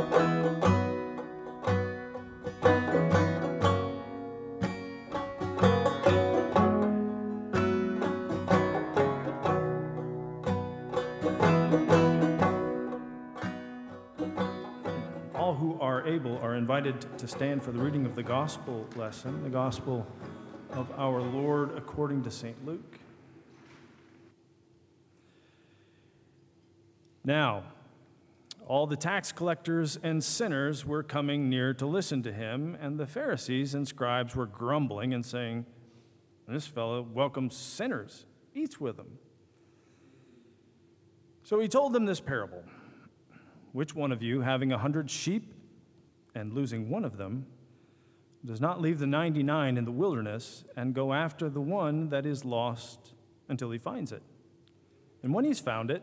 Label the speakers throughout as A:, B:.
A: All who are able are invited to stand for the reading of the gospel lesson, the gospel of our Lord according to St. Luke. Now, all the tax collectors and sinners were coming near to listen to him, and the Pharisees and scribes were grumbling and saying, This fellow welcomes sinners, eats with them. So he told them this parable Which one of you, having a hundred sheep and losing one of them, does not leave the 99 in the wilderness and go after the one that is lost until he finds it? And when he's found it,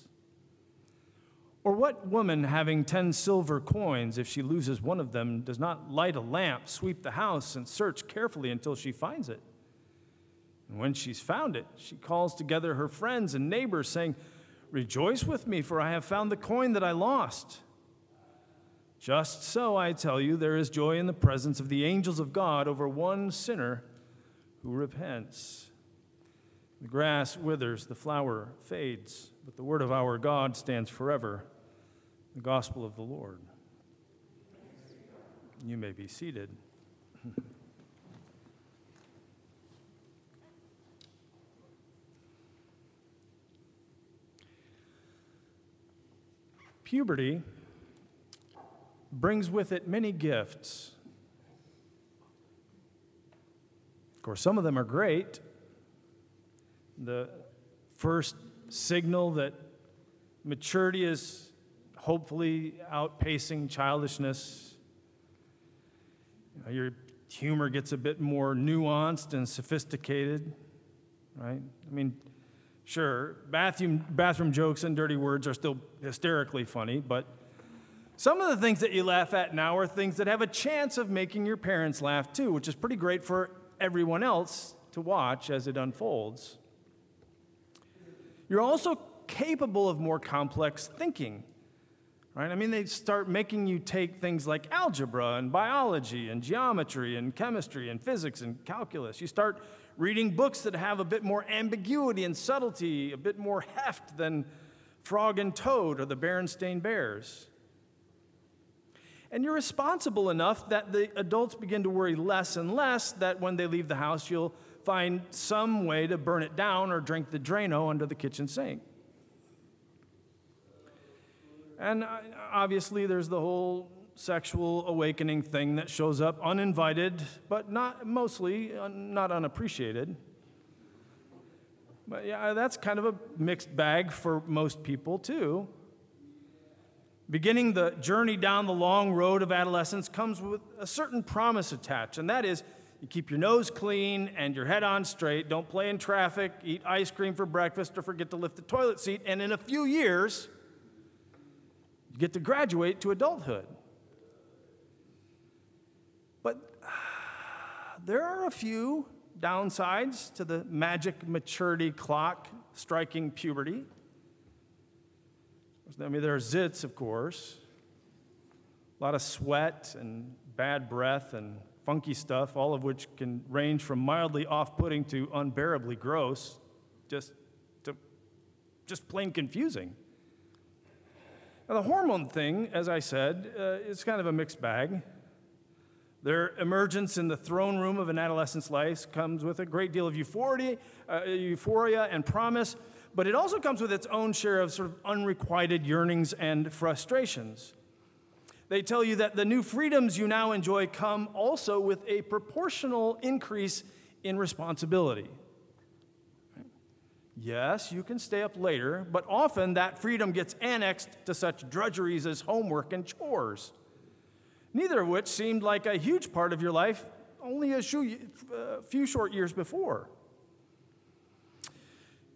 A: Or what woman having ten silver coins, if she loses one of them, does not light a lamp, sweep the house, and search carefully until she finds it? And when she's found it, she calls together her friends and neighbors, saying, Rejoice with me, for I have found the coin that I lost. Just so, I tell you, there is joy in the presence of the angels of God over one sinner who repents. The grass withers, the flower fades, but the word of our God stands forever. The gospel of the Lord. You may be seated. Puberty brings with it many gifts. Of course, some of them are great. The first signal that maturity is hopefully outpacing childishness. You know, your humor gets a bit more nuanced and sophisticated, right? I mean, sure, bathroom, bathroom jokes and dirty words are still hysterically funny, but some of the things that you laugh at now are things that have a chance of making your parents laugh too, which is pretty great for everyone else to watch as it unfolds. You're also capable of more complex thinking. Right? I mean, they start making you take things like algebra and biology and geometry and chemistry and physics and calculus. You start reading books that have a bit more ambiguity and subtlety, a bit more heft than Frog and Toad or the Berenstain Bears. And you're responsible enough that the adults begin to worry less and less that when they leave the house, you'll find some way to burn it down or drink the Drano under the kitchen sink. And uh, obviously, there's the whole sexual awakening thing that shows up uninvited, but not mostly uh, not unappreciated. But yeah, that's kind of a mixed bag for most people, too. Beginning the journey down the long road of adolescence comes with a certain promise attached, and that is you keep your nose clean and your head on straight, don't play in traffic, eat ice cream for breakfast, or forget to lift the toilet seat, and in a few years, you get to graduate to adulthood. But there are a few downsides to the magic maturity clock striking puberty. I mean, there are zits, of course, a lot of sweat and bad breath and funky stuff, all of which can range from mildly off putting to unbearably gross, just, to, just plain confusing. Now, the hormone thing, as I said, uh, is kind of a mixed bag. Their emergence in the throne room of an adolescent's life comes with a great deal of euphoria, uh, euphoria and promise, but it also comes with its own share of sort of unrequited yearnings and frustrations. They tell you that the new freedoms you now enjoy come also with a proportional increase in responsibility. Yes, you can stay up later, but often that freedom gets annexed to such drudgeries as homework and chores, neither of which seemed like a huge part of your life only a uh, few, short years before.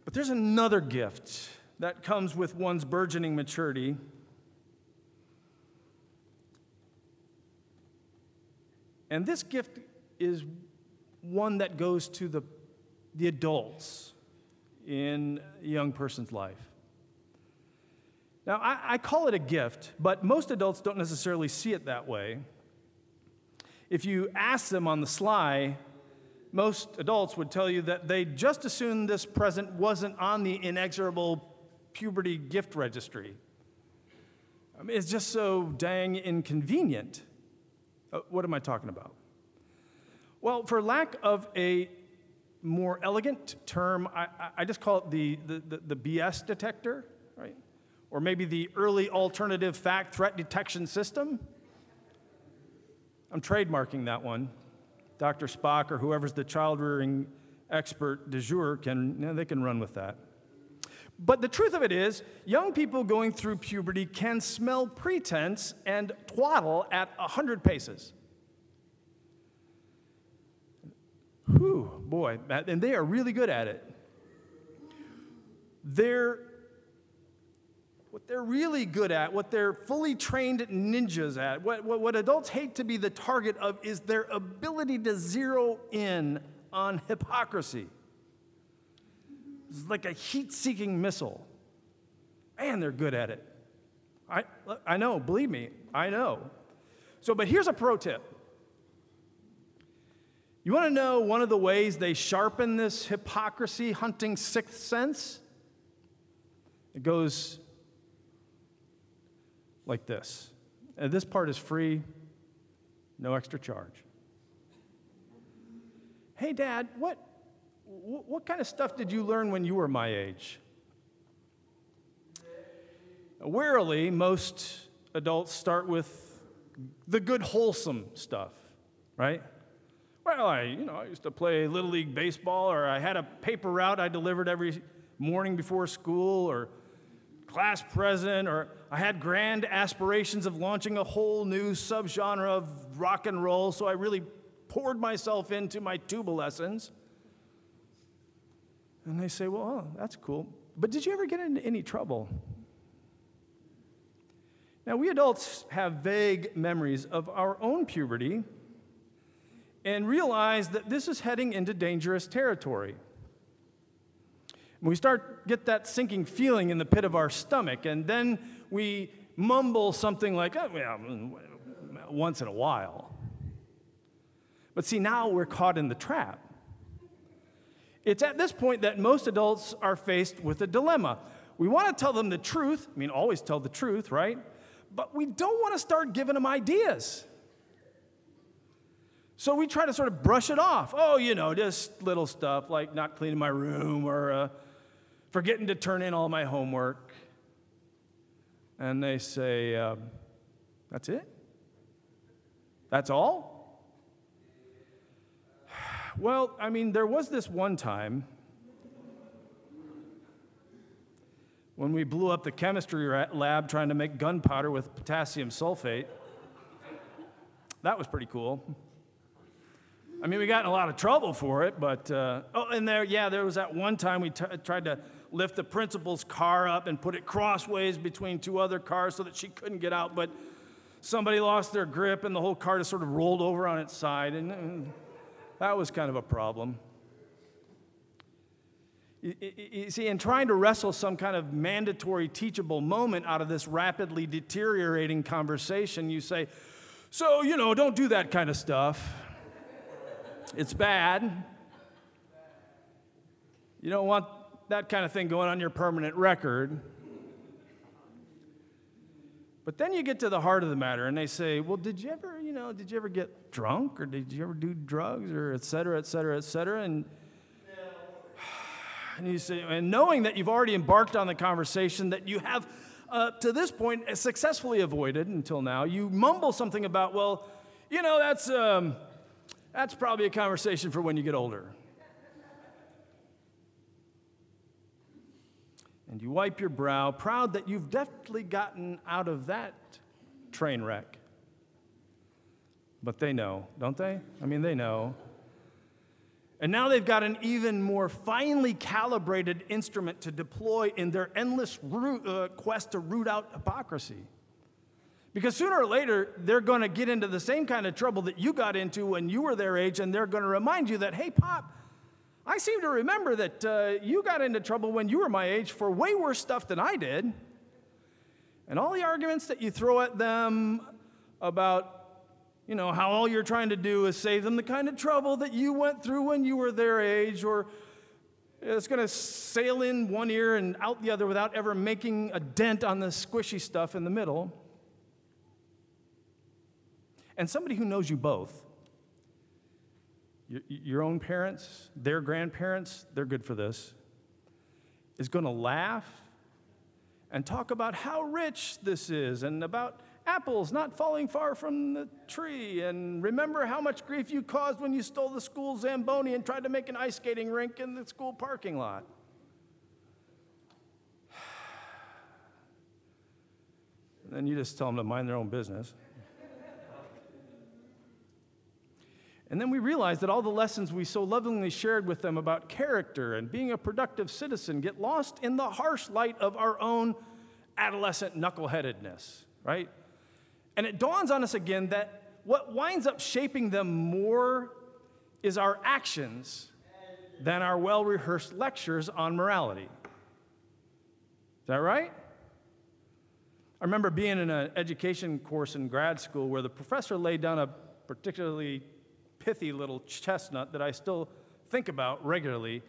A: But there's another gift that comes with one's burgeoning maturity. And this gift is one that goes to the, the adults in a young person's life. Now, I, I, call it a gift, but most adults don't necessarily see it that way. If you ask them on the sly, most adults would tell you that they just assumed this present wasn't on the inexorable puberty gift registry. I mean, it's just so dang inconvenient. Uh, what am I talking about? Well, for lack of a more elegant term, I, I just call it the, the, the, the BS detector, right? Or maybe the early alternative fact threat detection system. I'm trademarking that one. Dr. Spock or whoever's the child rearing expert de jour can, you know, they can run with that. But the truth of it is, young people going through puberty can smell pretense and twaddle at 100 paces. Whew, boy, and they are really good at it. They're what they're really good at, what they're fully trained ninjas at, what, what, what adults hate to be the target of, is their ability to zero in on hypocrisy. It's like a heat seeking missile. Man, they're good at it. I, I know, believe me, I know. So, but here's a pro tip. You want to know one of the ways they sharpen this hypocrisy hunting sixth sense? It goes like this. And this part is free, no extra charge. Hey, Dad, what, what kind of stuff did you learn when you were my age? Warily, most adults start with the good, wholesome stuff, right? Well, I, you know, I used to play Little League Baseball, or I had a paper route I delivered every morning before school, or class president, or I had grand aspirations of launching a whole new subgenre of rock and roll, so I really poured myself into my tuba lessons. And they say, well, oh, that's cool. But did you ever get into any trouble? Now, we adults have vague memories of our own puberty and realize that this is heading into dangerous territory we start get that sinking feeling in the pit of our stomach, and then we mumble something like, oh, yeah, once in a while. But see, now we're caught in the trap. It's at this point that most adults are faced with a dilemma. We want to tell them the truth, I mean, always tell the truth, right? But we don't want to start giving them ideas. So we try to sort of brush it off. Oh, you know, just little stuff like not cleaning my room or uh, forgetting to turn in all my homework. And they say, uh, That's it? That's all? Well, I mean, there was this one time when we blew up the chemistry lab trying to make gunpowder with potassium sulfate. That was pretty cool. I mean, we got in a lot of trouble for it, but uh, oh, and there, yeah, there was that one time we t- tried to lift the principal's car up and put it crossways between two other cars so that she couldn't get out. But somebody lost their grip and the whole car just sort of rolled over on its side. And, and that was kind of a problem. You, see, in trying to wrestle some kind of mandatory teachable moment out of this rapidly deteriorating conversation, you say, So, you know, don't do that kind of stuff. It's bad. You don't want that kind of thing going on your permanent record. But then you get to the heart of the matter and they say, well, did you ever, you know, did you ever get drunk or did you ever do drugs or et cetera, et cetera, et cetera? And, and you say, and knowing that you've already embarked on the conversation that you have uh, to this point successfully avoided until now, you mumble something about, well, you know, that's, um, that's probably a conversation for when you get older. And you wipe your brow, proud that you've deftly gotten out of that train wreck. but they know, don't they? I mean, they know. And now they've got an even more finely calibrated instrument to deploy in their endless root, uh, quest to root out hypocrisy. Because sooner or later, they're going to get into the same kind of trouble that you got into when you were their age, and they're going to remind you that, hey, Pop, I seem to remember that uh, you got into trouble when you were my age for way worse stuff than I did. And all the arguments that you throw at them about you know, how all you're trying to do is save them the kind of trouble that you went through when you were their age, or it's going to sail in one ear and out the other without ever making a dent on the squishy stuff in the middle. And somebody who knows you both, your, own parents, their grandparents, they're good for this, is going to laugh and talk about how rich this is and about apples not falling far from the tree. And remember how much grief you caused when you stole the school Zamboni and tried to make an ice skating rink in the school parking lot. And then you just tell them to mind their own business. And then we realize that all the lessons we so lovingly shared with them about character and being a productive citizen get lost in the harsh light of our own adolescent knuckleheadedness, right? And it dawns on us again that what winds up shaping them more is our actions than our well rehearsed lectures on morality. Is that right? I remember being in an education course in grad school where the professor laid down a particularly pithy little chestnut that I still think about regularly.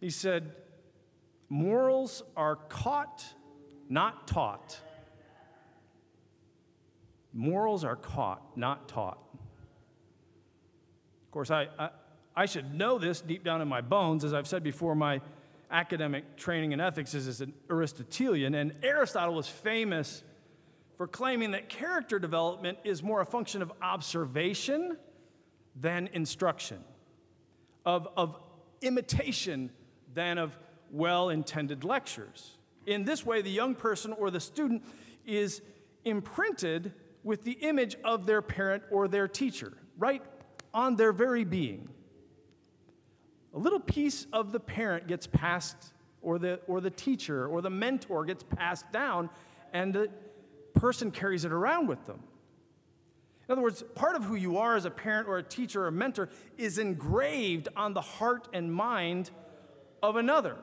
A: He said, Morals are caught, not taught. Morals are caught, not taught. Of course, I, I, I, should know this deep down in my bones. As I've said before, my academic training in ethics is as an Aristotelian, and Aristotle was famous for claiming that character development is more a function of observation than instruction, of, of imitation than of well intended lectures. In this way, the young person or the student is imprinted with the image of their parent or their teacher, right on their very being. A little piece of the parent gets passed, or the, or the teacher or the mentor gets passed down, and the person carries it around with them. In other words, part of who you are as a parent or a teacher or a mentor is engraved on the heart and mind of another.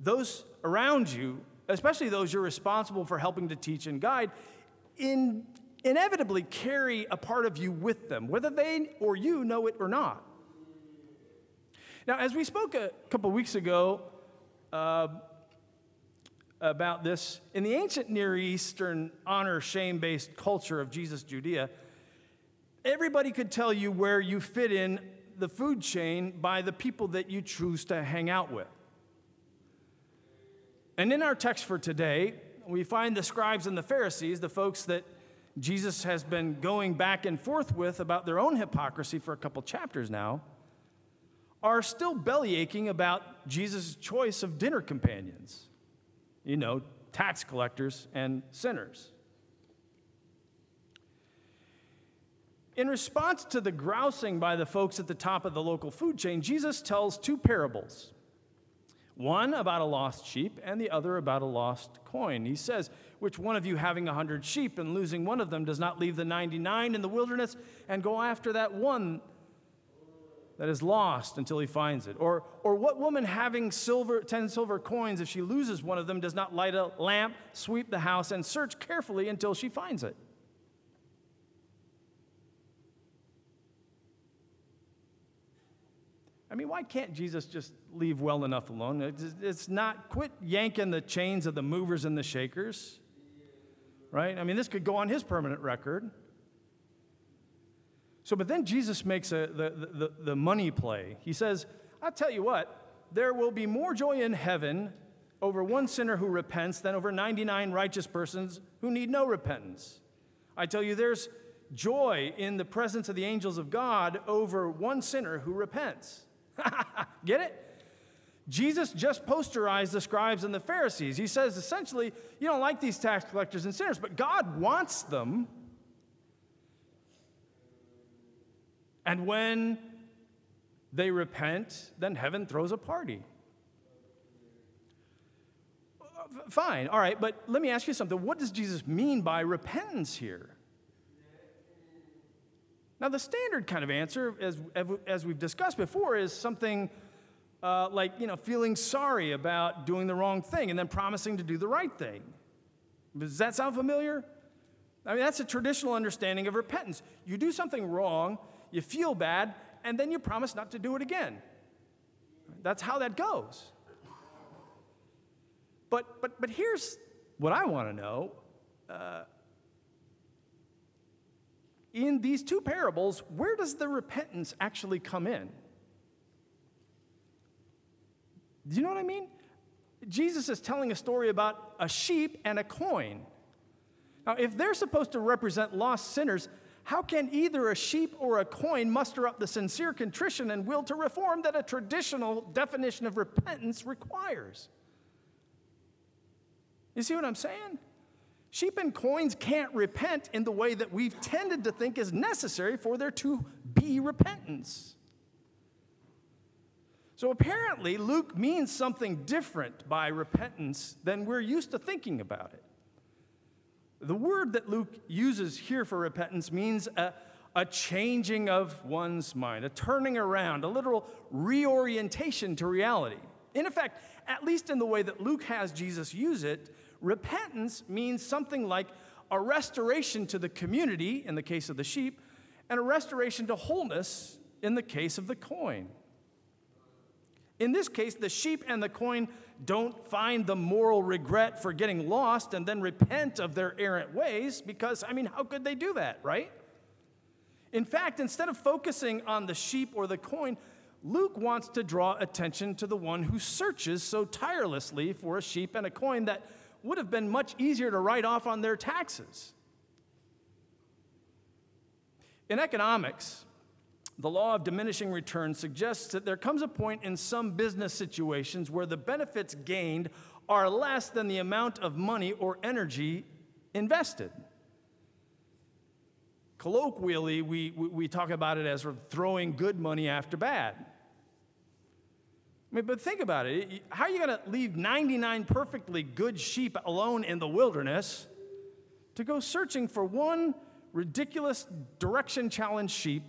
A: Those around you, especially those you're responsible for helping to teach and guide, in, inevitably carry a part of you with them, whether they or you know it or not. Now, as we spoke a couple weeks ago uh, about this, in the ancient Near Eastern honor shame based culture of Jesus Judea, everybody could tell you where you fit in the food chain by the people that you choose to hang out with. And in our text for today, we find the scribes and the Pharisees, the folks that Jesus has been going back and forth with about their own hypocrisy for a couple chapters now, are still bellyaching about Jesus' choice of dinner companions. You know, tax collectors and sinners. In response to the grousing by the folks at the top of the local food chain, Jesus tells two parables one about a lost sheep and the other about a lost coin. He says, Which one of you having a hundred sheep and losing one of them does not leave the 99 in the wilderness and go after that one that is lost until he finds it? Or, or what woman having silver, 10 silver coins, if she loses one of them, does not light a lamp, sweep the house, and search carefully until she finds it? I mean, why can't Jesus just leave well enough alone? It's not, quit yanking the chains of the movers and the shakers, right? I mean, this could go on his permanent record. So, but then Jesus makes a, the, the, the money play. He says, I'll tell you what, there will be more joy in heaven over one sinner who repents than over 99 righteous persons who need no repentance. I tell you, there's joy in the presence of the angels of God over one sinner who repents. Get it? Jesus just posterized the scribes and the Pharisees. He says essentially, you don't like these tax collectors and sinners, but God wants them. And when they repent, then heaven throws a party. Fine, all right, but let me ask you something. What does Jesus mean by repentance here? Now, the standard kind of answer, as, as we've discussed before, is something uh, like, you know, feeling sorry about doing the wrong thing and then promising to do the right thing. Does that sound familiar? I mean, that's a traditional understanding of repentance. You do something wrong, you feel bad, and then you promise not to do it again. That's how that goes. But, but, but here's what I want to know. Uh, in these two parables, where does the repentance actually come in? Do you know what I mean? Jesus is telling a story about a sheep and a coin. Now, if they're supposed to represent lost sinners, how can either a sheep or a coin muster up the sincere contrition and will to reform that a traditional definition of repentance requires? You see what I'm saying? Sheep and coins can't repent in the way that we've tended to think is necessary for there to be repentance. So apparently, Luke means something different by repentance than we're used to thinking about it. The word that Luke uses here for repentance means a, a changing of one's mind, a turning around, a literal reorientation to reality. In effect, at least in the way that Luke has Jesus use it, repentance means something like a restoration to the community in the case of the sheep, and a restoration to wholeness in the case of the coin. In this case, the sheep and the coin don't find the moral regret for getting lost and then repent of their errant ways because, I mean, how could they do that, right? In fact, instead of focusing on the sheep or the coin, Luke wants to draw attention to the one who searches so tirelessly for a sheep and a coin that would have been much easier to write off on their taxes. In economics, the law of diminishing returns suggests that there comes a point in some business situations where the benefits gained are less than the amount of money or energy invested. Colloquially, we, we talk about it as throwing good money after bad. I mean, but think about it. How are you going to leave 99 perfectly good sheep alone in the wilderness to go searching for one ridiculous direction challenged sheep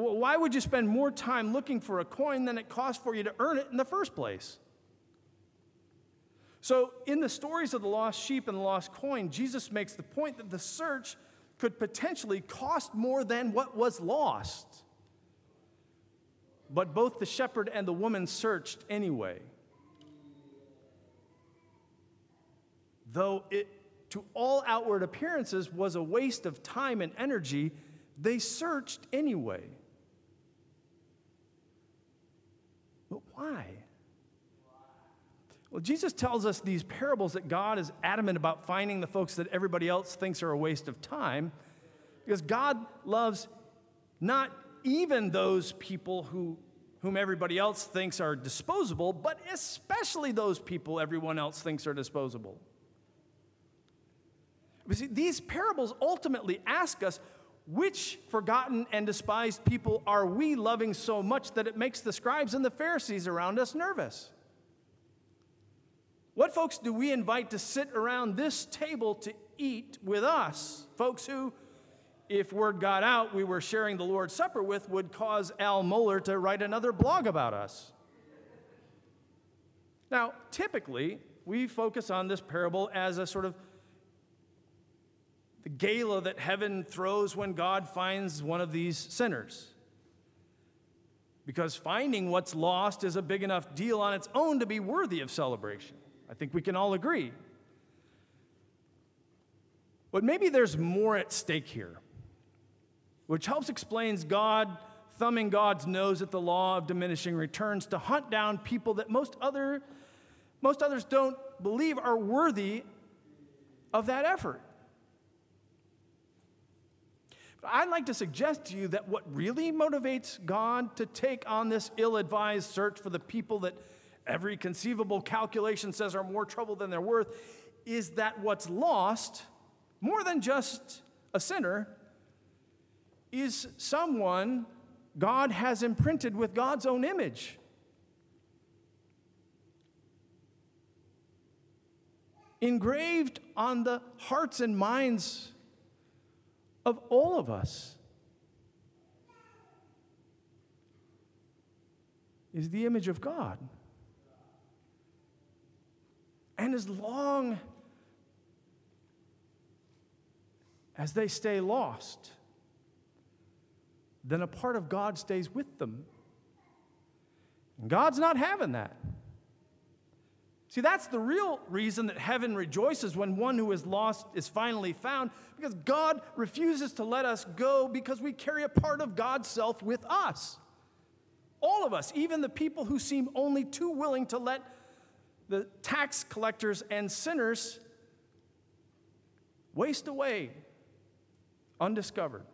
A: why would you spend more time looking for a coin than it cost for you to earn it in the first place? So, in the stories of the lost sheep and the lost coin, Jesus makes the point that the search could potentially cost more than what was lost. But both the shepherd and the woman searched anyway. Though it, to all outward appearances, was a waste of time and energy, they searched anyway. But why? Well, Jesus tells us these parables that God is adamant about finding the folks that everybody else thinks are a waste of time because God loves not even those people who, whom everybody else thinks are disposable, but especially those people everyone else thinks are disposable. But see, these parables ultimately ask us which forgotten and despised people are we loving so much that it makes the scribes and the Pharisees around us nervous? What folks do we invite to sit around this table to eat with us? Folks who, if word got out we were sharing the Lord's Supper with, would cause Al Mohler to write another blog about us. Now, typically, we focus on this parable as a sort of the gala that heaven throws when God finds one of these sinners. Because finding what's lost is a big enough deal on its own to be worthy of celebration. I think we can all agree. But maybe there's more at stake here, which helps explains God thumbing God's nose at the law of diminishing returns to hunt down people that most other most others don't believe are worthy of that effort. I'd like to suggest to you that what really motivates God to take on this ill advised search for the people that every conceivable calculation says are more trouble than they're worth is that what's lost, more than just a sinner, is someone God has imprinted with God's own image. Engraved on the hearts and minds of all of us is the image of God. And as long as they stay lost, then a part of God stays with them. And God's not having that. See, that's the real reason that heaven rejoices when one who is lost is finally found, because God refuses to let us go because we carry a part of God's self with us. All of us, even the people who seem only too willing to let the tax collectors and sinners waste away undiscovered.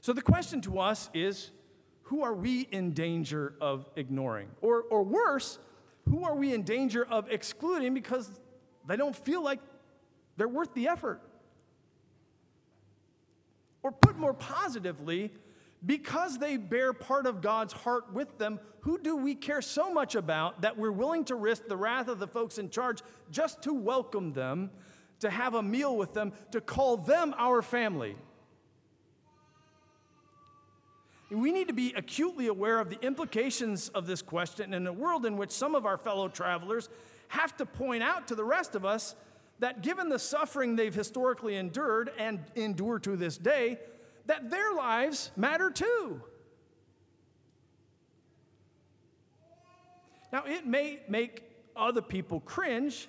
A: So the question to us is who are we in danger of ignoring? Or, or worse, who are we in danger of excluding because they don't feel like they're worth the effort? Or put more positively, because they bear part of God's heart with them, who do we care so much about that we're willing to risk the wrath of the folks in charge just to welcome them, to have a meal with them, to call them our family? We need to be acutely aware of the implications of this question in a world in which some of our fellow travelers have to point out to the rest of us that given the suffering they've historically endured and endure to this day, that their lives matter too. Now, it may make other people cringe,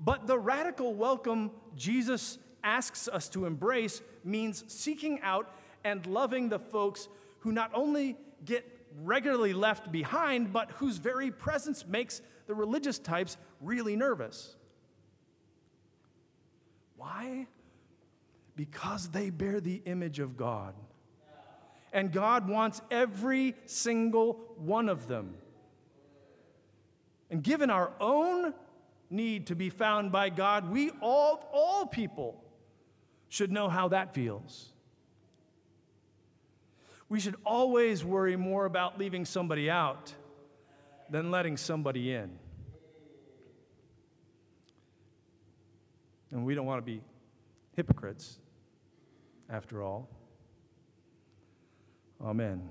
A: but the radical welcome Jesus asks us to embrace means seeking out and loving the folks who not only get regularly left behind, but whose very presence makes the religious types really nervous. Why? Because they bear the image of God. And God wants every single one of them. And given our own need to be found by God, we all, all people should know how that feels. We should always worry more about leaving somebody out than letting somebody in. And we don't want to be hypocrites, after all. Amen.